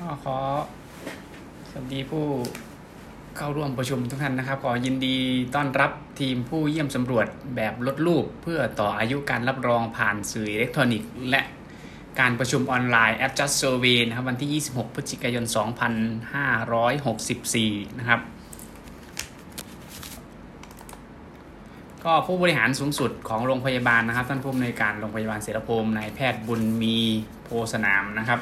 ก็ขอสวัสดีผู้เข้าร่วมประชุมทุกท่านนะครับ ขอยินดีต้อนรับทีมผู้เยี่ยมสำรวจแบบลดรูป เพื่อต่ออายุการรับรองผ่านสื่ออิเล็กทรอนิกส์และการประชุมออนไลน์ Adjust Survey นะครับวันที่ 26 พฤศจิกายน 2564 นะครับ ก็ผู้บริหารสูงสุดของโรงพยาบาลนะครับ ท่านผู้อำนวยการโรงพยาบาลเสรภูมินายแพทย์บุญมีโพสนามนะครับ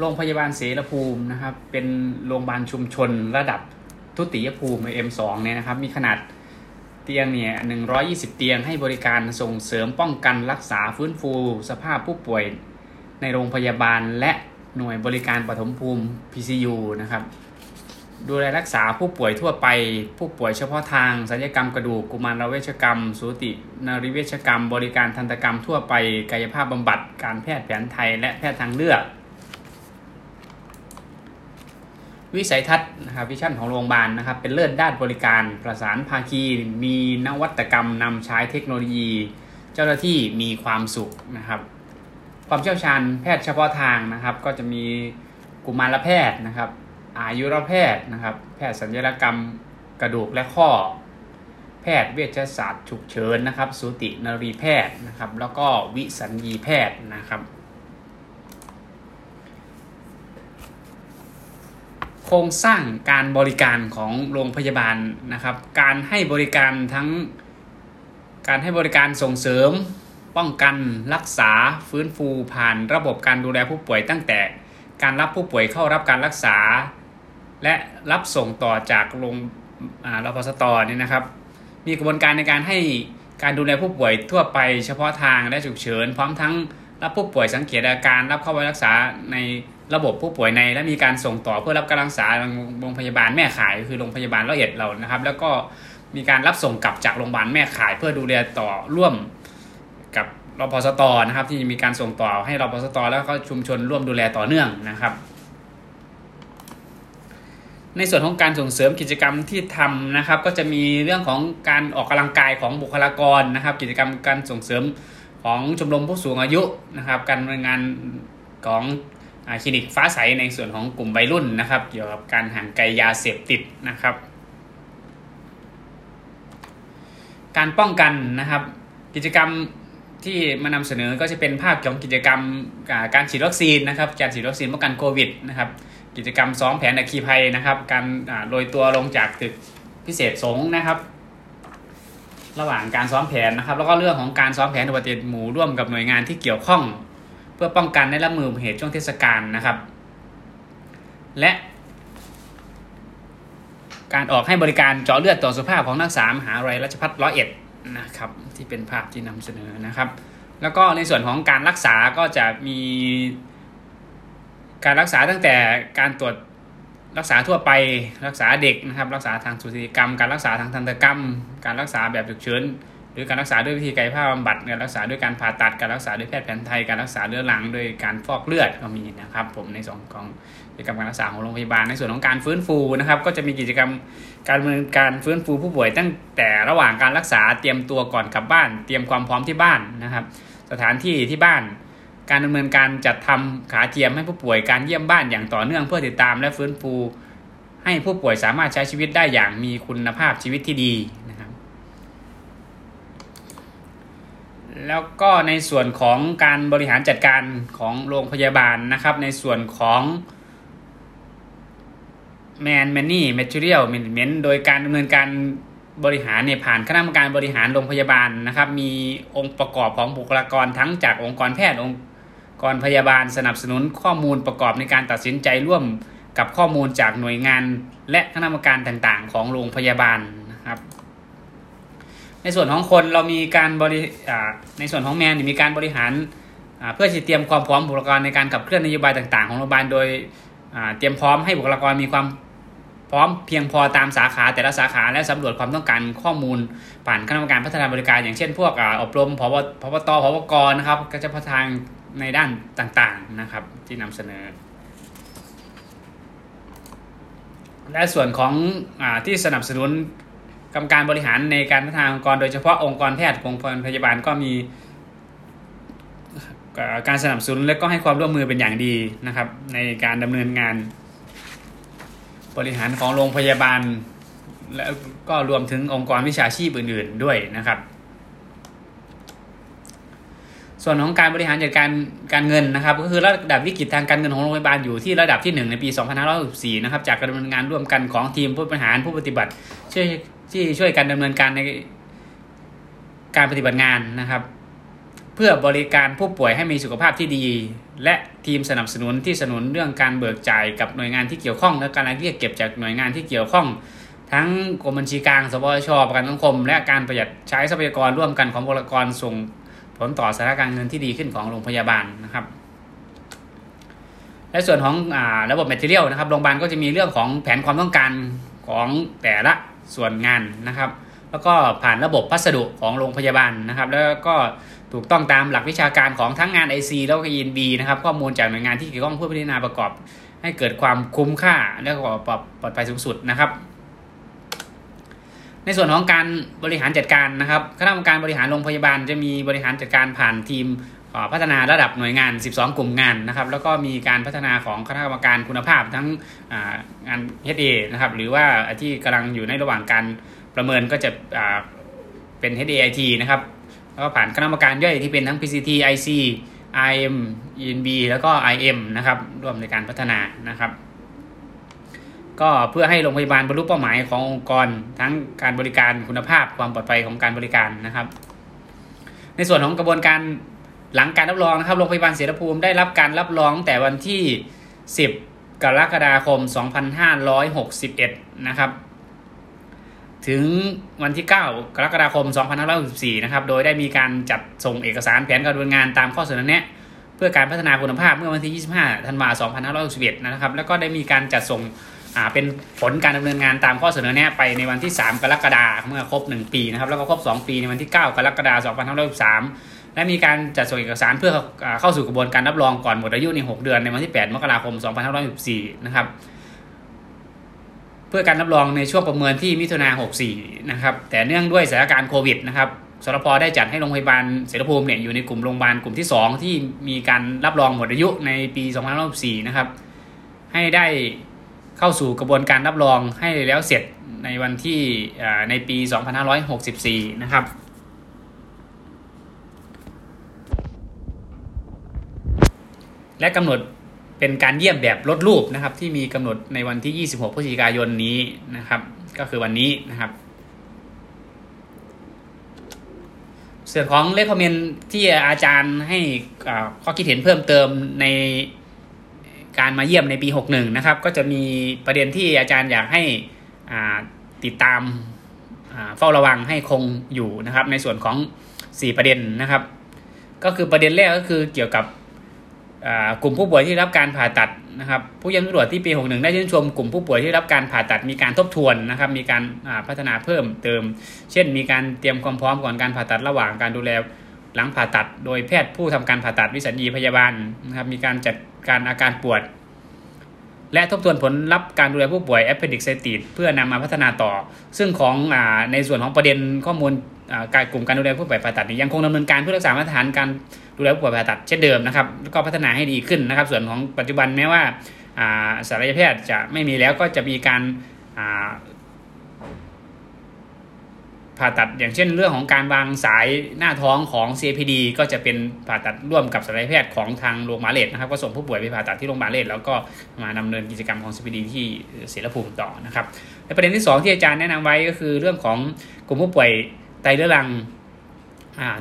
โรงพยาบาลเสรภูมินะครับ เป็นโรงพยาบาลชุมชนระดับทุติยภูมิ M2 เนี่ยนะครับ มีขนาดเตียงเนี่ย120 เตียงให้บริการส่งเสริมป้องกันรักษาฟื้นฟู สภาพผู้ป่วยในโรงพยาบาลและหน่วยบริการปฐมภูมิ PCU นะครับ ดูแลรักษาผู้ป่วยทั่วไป ผู้ป่วยเฉพาะทางศัลยกรรมกระดูก กุมารเวชกรรม สูตินริเวชกรรม บริการทันตกรรมทั่วไป กายภาพบำบัด การแพทย์แผนไทย และแพทย์ทางเลือก วิสัยทัศน์นะครับวิชั่นของโรงพยาบาลนะครับ เป็นเลิศด้านบริการประสานภาคี มีนวัตกรรมนำใช้เทคโนโลยี เจ้าหน้าที่มีความสุขนะครับ ความเชี่ยวชาญแพทย์เฉพาะทางนะครับ ก็จะมีกุมารแพทย์นะครับ อายุรแพทย์นะครับ แพทย์สัญญกรรมกระดูกและข้อ แพทย์เวชศาสตร์ฉุกเฉินนะครับ สูตินรีแพทย์นะครับ แล้วก็วิสัญญีแพทย์นะครับ ครงสร้างการบริการของโรงพยาบาลนะครับ การให้บริการทั้งการให้บริการส่งเสริม ป้องกันรักษาฟื้นฟูผ่านระบบการดูแลผู้ป่วยตั้งแต่การรับผู้ป่วยเข้ารับการรักษา และรับส่งต่อจากโรงรพสตเนี่ยนะครับ มีกระบวนการในการให้การดูแลผู้ป่วยทั่วไปเฉพาะทางและฉุกเฉิน พร้อมทั้งรับผู้ป่วยสังเกตอาการรับเข้าไปรักษาใน ระบบผู้ป่วยในและมีการส่งต่อเพื่อรับการรักษาโรงพยาบาลแม่ข่ายคือโรงพยาบาลละเอียดเรานะครับ แล้วก็มีการรับส่งกลับจากโรงพยาบาลแม่ข่าย เพื่อดูแลต่อร่วมกับรพสตนะครับ ที่มีการส่งต่อให้รพสตแล้วก็ชุมชนร่วมดูแลต่อเนื่องนะครับ ในส่วนของการส่งเสริมกิจกรรมที่ทำนะครับ ก็จะมีเรื่องของการออกกำลังกายของบุคลากรนะครับ กิจกรรมการส่งเสริมของชมรมผู้สูงอายุนะครับ การดำเนินงานของ คลินิกฟ้าใสในส่วนของกลุ่มวัยรุ่นนะครับ เกี่ยวกับการห่างไกลยาเสพติดนะครับ การป้องกันนะครับ กิจกรรมที่มานำเสนอก็จะเป็นภาพของกิจกรรมการฉีดวัคซีนนะครับ การฉีดวัคซีนป้องกันโควิดนะครับ กิจกรรมซ้อมแผนอัคคีภัยนะครับ การโรยตัวลงจากตึกพิเศษสงนะครับ ระหว่างการซ้อมแผนนะครับ แล้วก็เรื่องของการซ้อมแผนอุบัติเหตุหมู่ร่วมกับหน่วยงานที่เกี่ยวข้อง พื่อป้องกันและรับมือเหตุช่วงเทศกาลนะครับ และการออกให้บริการเจาะเลือดต่อสุขภาพของนักศึกษามหาวิทยาลัยราชภัฏร้อยเอ็ดนะครับที่เป็นภาพที่นำเสนอนะครับ แล้วก็ในส่วนของการรักษาก็จะมีการรักษาตั้งแต่การตรวจรักษาทั่วไปรักษาเด็กนะครับ รักษาทางสุติกรรม การรักษาทางทันตกรรม การรักษาแบบฉุกเฉิน หรือการรักษาด้วยวิธีกายภาพบำบัดการรักษาด้วยการผ่าตัดการรักษาด้วยแพทย์แผนไทยการรักษาเรื้อรังด้วยการฟอกเลือดก็มีนะครับ ผมในส่วนของกิจกรรมการรักษาของโรงพยาบาลในส่วนของการฟื้นฟูนะครับ ก็จะมีกิจกรรมการดำเนินการฟื้นฟูผู้ป่วย ตั้งแต่ระหว่างการรักษาเตรียมตัวก่อนกลับบ้าน เตรียมความพร้อมที่บ้านนะครับ สถานที่ที่บ้าน การดำเนินการจัดทำขาเทียมให้ผู้ป่วยการเยี่ยมบ้านอย่างต่อเนื่องเพื่อติดตามและฟื้นฟู ให้ผู้ป่วยสามารถใช้ชีวิตได้อย่างมีคุณภาพชีวิตที่ดีนะครับ แล้วก็ในส่วนของการบริหารจัดการของโรงพยาบาลนะครับ ในส่วนของ man money material management โดยการดำเนินการบริหารเนี่ยผ่านคณะกรรมการบริหารโรงพยาบาลนะครับ มีองค์ประกอบของบุคลากรทั้งจากองค์กรแพทย์องค์กรพยาบาลสนับสนุนข้อมูลประกอบในการตัดสินใจร่วมกับข้อมูลจากหน่วยงานและคณะกรรมการต่างๆ ของโรงพยาบาลนะครับ ในส่วนของคนเรามีการบริในส่วนของแมนมีการบริหารเพื่อจะเตรียมความพร้อมบุคลากรในการขับเคลื่อนนโยบายต่าง ๆ ของโรงพยาบาลโดยเตรียมพร้อมให้บุคลากรมีความพร้อมเพียงพอตามสาขาแต่ละสาขาและสำรวจความต้องการข้อมูล ผ่านคณะกรรมการพัฒนาบริการ อย่างเช่น พวกอบรมพบพบตพบกนะครับก็จะพัฒนาในด้านต่างๆนะครับที่นำเสนอ และส่วนของอที่สนับสนุน กรรมการบริหารในการพัฒนาองค์กร โดยเฉพาะองค์กรแพทย์องค์กรพยาบาลก็มีการสนับสนุนและก็ให้ความร่วมมือเป็นอย่างดีนะครับ ในการดำเนินงาน บริหารของโรงพยาบาล และก็รวมถึงองค์กรวิชาชีพอื่น ๆ ด้วยนะครับ ส่วนของการบริหารจัดการการเงินนะครับ ก็คือระดับวิกฤตทางการเงินของโรงพยาบาลอยู่ที่ระดับที่ 1 ในปี 2564 นะครับ จากการดำเนินงานร่วมกันของทีมผู้บริหารผู้ปฏิบัติช่วย ที่ช่วยกันดำเนินการในการปฏิบัติงานนะครับ เพื่อบริการผู้ป่วยให้มีสุขภาพที่ดี และทีมสนับสนุนที่สนับสนุนเรื่องการเบิกจ่ายกับหน่วยงานที่เกี่ยวข้อง และการเรียกเก็บจากหน่วยงานที่เกี่ยวข้อง ทั้งกรมบัญชีกลางสปชประกันสังคม และการประหยัดใช้ทรัพยากรร่วมกันของบุคลากรส่งผลต่อสถานการณ์เงินที่ดีขึ้นของโรงพยาบาลนะครับ และส่วนของเอ่อระบบ material นะครับโรงพยาบาลก็จะมีเรื่องของแผนความต้องการของแต่ละ ส่วนงานนะครับ แล้วก็ผ่านระบบพัสดุของโรงพยาบาลนะครับ แล้วก็ถูกต้องตามหลักวิชาการของทั้งงาน IC แล้วก็ ENV นะครับ ข้อมูลจากหน่วยงานที่เกี่ยวข้องเพื่อพัฒนาประกอบ ให้เกิดความคุ้มค่าและก็ปลอดภัยสูงสุดนะครับในส่วนของการบริหารจัดการนะครับ คณะกรรมการบริหารโรงพยาบาลจะมีบริหารจัดการผ่านทีม พัฒนาระดับหน่วยงาน 12 กลุ่มงานนะครับ แล้วก็มีการพัฒนาของคณะกรรมการคุณภาพทั้งงาน HA นะครับ หรือว่าที่กำลังอยู่ในระหว่างการประเมินก็จะเป็น HAIT นะครับ แล้วก็ผ่านคณะกรรมการย่อยที่เป็นทั้ง PCT IC IM ENB แล้วก็ IM นะครับ ร่วมในการพัฒนานะครับ ก็เพื่อให้โรงพยาบาลบรรลุเป้าหมายขององค์กรทั้งการบริการคุณภาพความปลอดภัยของการบริการนะครับ ในส่วนของกระบวนการ หลังการรับรองนะครับโรงพยาบาลเสรภูมิได้รับการรับรองแต่วันที่ 10 กรกฎาคม 2561 นะครับ ถึงวันที่ 9 กรกฎาคม 2564 นะครับ โดยได้มีการจัดส่งเอกสารแผนการดำเนินงานตามข้อเสนอแนะเพื่อการพัฒนาคุณภาพเมื่อวันที่ 25 ธันวาคม 2561 นะครับ แล้วก็ได้มีการจัดส่งเป็นผลการดำเนินงานตามข้อเสนอแนะไปในวันที่ 3 กรกฎาคมเมื่อครบ 1 ปีนะครับแล้วก็ครบ 2 ปีในวันที่ 9 กรกฎาคม 2563 และมีการจัดส่งเอกสารเพื่อเข้าสู่กระบวนการรับรองก่อนหมดอายุใน 6 เดือนในวันที่ 8 มกราคม 2564 นะครับ เพื่อการรับรองในช่วงประเมินที่มิถุนา64 นะครับ แต่เนื่องด้วยสถานการณ์โควิดนะครับสรพได้จัดให้โรงพยาบาลเสรภูมิเนี่ยอยู่ในกลุ่มโรงพยาบาลกลุ่มที่ 2 ที่มีการรับรองหมดอายุในปี 2564 นะครับ ให้ได้เข้าสู่กระบวนการรับรองให้แล้วเสร็จในวันที่ในปี 2564 นะครับ และกำหนดเป็นการเยี่ยมแบบลดรูปนะครับ ที่มีกำหนดในวันที่ 26 พฤศจิกายนนี้นะครับ ก็คือวันนี้นะครับ ส่วนของเลขคอมเมนที่อาจารย์ให้ข้อคิดเห็นเพิ่มเติมในการมาเยี่ยมในปี 61 นะครับ ก็จะมีประเด็นที่อาจารย์อยากให้ติดตามเฝ้าระวังให้คงอยู่นะครับ ในส่วนของ 4 ประเด็นนะครับ ก็คือประเด็นแรกก็คือเกี่ยวกับ กลุ่มผู้ป่วยที่รับการผ่าตัดนะครับผู้ยังตำรวจที่ปี 61 ได้ชื่นชมกลุ่มผู้ป่วยที่รับการผ่าตัดมีการทบทวนนะครับมีการพัฒนาเพิ่มเติม เช่น มีการเตรียมความพร้อมก่อนการผ่าตัดระหว่างการดูแลหลังผ่าตัด โดยแพทย์ผู้ทำการผ่าตัดวิสัญญีพยาบาลนะครับมีการจัดการอาการปวด และทบทวนผลลัพธ์การดูแลผู้ป่วย appendicitis เพื่อนำมาพัฒนาต่อ ซึ่งของอในส่วนของประเด็นข้อมูลการกลุ่มการดูแลผู้ป่วยผ่าตัดยังคงดำเนินการเพื่อรักษามาตรฐานการ ดูแลผู้ป่วยผ่าตัดเช่นเดิมนะครับแล้วก็พัฒนาให้ดีขึ้นนะครับ ส่วนของปัจจุบันแม้ว่าศัลยแพทย์จะไม่มีแล้วก็จะมีการผ่าตัดอย่างเช่นเรื่องของการวางสายหน้าท้องของ CPD ก็จะเป็นผ่าตัดร่วมกับศัลยแพทย์ของทางโรงพยาบาลเลดนะครับก็ส่งผู้ป่วยไปผ่าตัดที่โรงพยาบาลเลดแล้วก็มาดำเนินกิจกรรมของ CPD ที่เสรภูมิต่อนะครับและประเด็นที่ 2 ที่อาจารย์แนะนำไว้ก็คือเรื่องของกลุ่มผู้ป่วยไตเรื้อรัง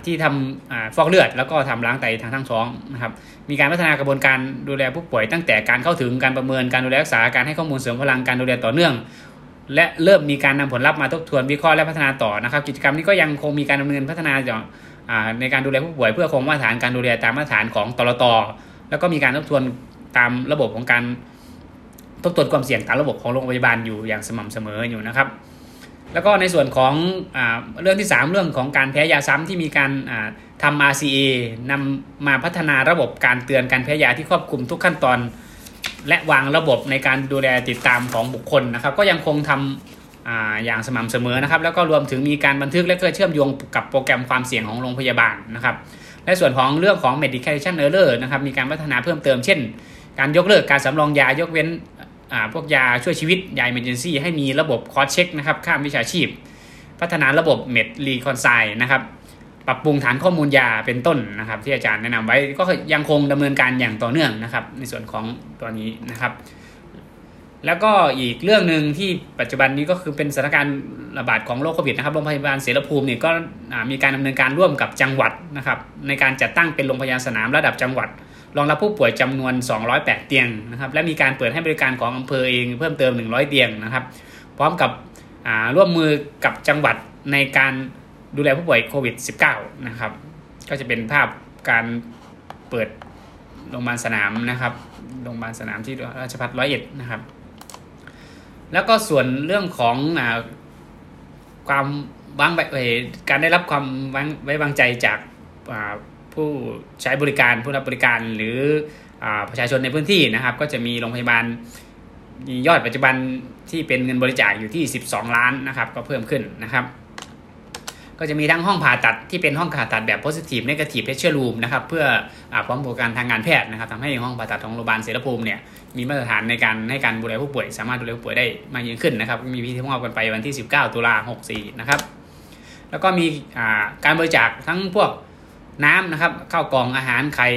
ที่ทำฟอกเลือด แล้วก็ทำล้างไตทางทั้งท้องนะครับ มีการพัฒนากระบวนการดูแลผู้ป่วยตั้งแต่การเข้าถึงการประเมินการดูแลรักษาการให้ข้อมูลเสริมพลังการดูแลต่อเนื่อง และเริ่มมีการนำผลลัพธ์มาทบทวนวิเคราะห์และพัฒนาต่อนะครับ กิจกรรมนี้ก็ยังคงมีการดำเนินพัฒนาอย่างในการดูแลผู้ป่วยเพื่อคงมาตรฐานการดูแลตามมาตรฐานของตลตแล้วก็มีการทบทวนตามระบบของการทบทวนความเสี่ยงตามระบบของโรงพยาบาลอยู่อย่างสม่ำเสมออยู่นะครับ แล้วก็ในส่วนของอเรื่องที่ 3 เรื่องของการแพ้ยาซ้ำที่มีการทำ RCA นำมาพัฒนาระบบการเตือนการแพ้ยาที่ครอบคลุมทุกขั้นตอน และวางระบบในการดูแลติดตามของบุคคลนะครับ ก็ยังคงทำอย่างสม่ำเสมอนะครับ แล้วก็รวมถึงมีการบันทึกและก็เชื่อมโยงกับโปรแกรมความเสี่ยงของโรงพยาบาลนะครับในส่วนของเรื่องของ medication error นะครับมีการพัฒนาเพิ่มเติมเช่น การยกเลิกการสำรองยายกเว้น พวกยาช่วยชีวิตยา emergency ให้มีระบบคอร์สเช็คนะครับข้ามวิชาชีพ พัฒนาระบบ med reconcile นะครับปรับปรุงฐานข้อมูลยาเป็นต้นนะครับ ที่อาจารย์แนะนำไว้ก็ยังคงดำเนินการอย่างต่อเนื่องนะครับ ในส่วนของตัวนี้นะครับ แล้วก็อีกเรื่องหนึ่งที่ปัจจุบันนี้ก็คือเป็นสถานการณ์ระบาดของโรคโควิดนะครับโรงพยาบาลเสรภูมิเนี่ยก็มีการดำเนินการร่วมกับจังหวัดนะครับ ในการจัดตั้งเป็นโรงพยาบาลสนามระดับจังหวัด รองรับผู้ป่วยจำนวน 208 เตียงนะครับและมีการเปิดให้บริการของอำเภอเองเพิ่มเติม 100 เตียงนะครับ พร้อมกับร่วมมือกับจังหวัดในการดูแลผู้ป่วยโควิด -19 นะครับก็จะเป็นภาพการเปิดโรงพยาบาลสนามนะครับโรงพยาบาลสนามที่ราชพัฒร้อยเอ็ดนะครับ แล้วก็ส่วนเรื่องของอความวางการได้รับความไว้วางใจจาก ผู้ใช้บริการผู้รับบริการหรืออประชาชนในพื้นที่นะครับ ก็จะมีโรงพยาบาลยอดปัจจุบันที่เป็นเงินบริจาคอยู่ที่ 12 ล้านนะครับ ก็เพิ่มขึ้นนะครับ ก็จะมีทั้งห้องผ่าตัดที่เป็นห้องผ่าตัดแบบ positive negative pressure room นะครับ เพื่ออพร้อมบริการทางการแพทย์นะครับทำให้ห้องผ่าตัดของโรงพยาบาลเสรภูมิเนี่ยมีมาตรฐานในการให้การดูแลผู้ป่วย สามารถดูแลผู้ป่วยได้มากยิ่งขึ้นนะครับ มีพิธีมอบกันไปวันที่ 19 ตุลา64 นะครับ แล้วก็มีการบริจาคทั้งพวก น้ำนะครับข้าวกล่องอาหารไข่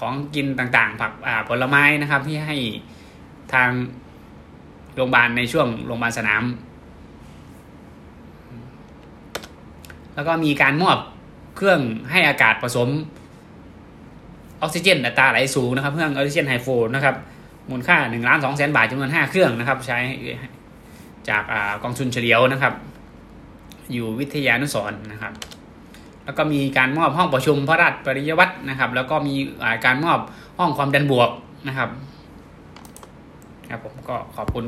ของกินต่างๆ ผักผลไม้นะครับ ที่ให้ทางโรงพยาบาลในช่วงโรงพยาบาลสนาม แล้วก็มีการมอบเครื่องให้อากาศผสมออกซิเจนอัตราไหลสูงนะครับ เครื่องออกซิเจนไฮโฟนะครับมูลค่า1ล้าน2แสนบาทจำนวน 5 เครื่องนะครับ ใช้จากกองทุนเฉลียวนะครับ อยู่วิทยานุสรนะครับ แล้วก็มีการมอบห้องประชุมพระราชปริยวัตรนะครับ แล้วก็มีการมอบห้องความดันบวกนะครับครับผมก็ขอบคุณ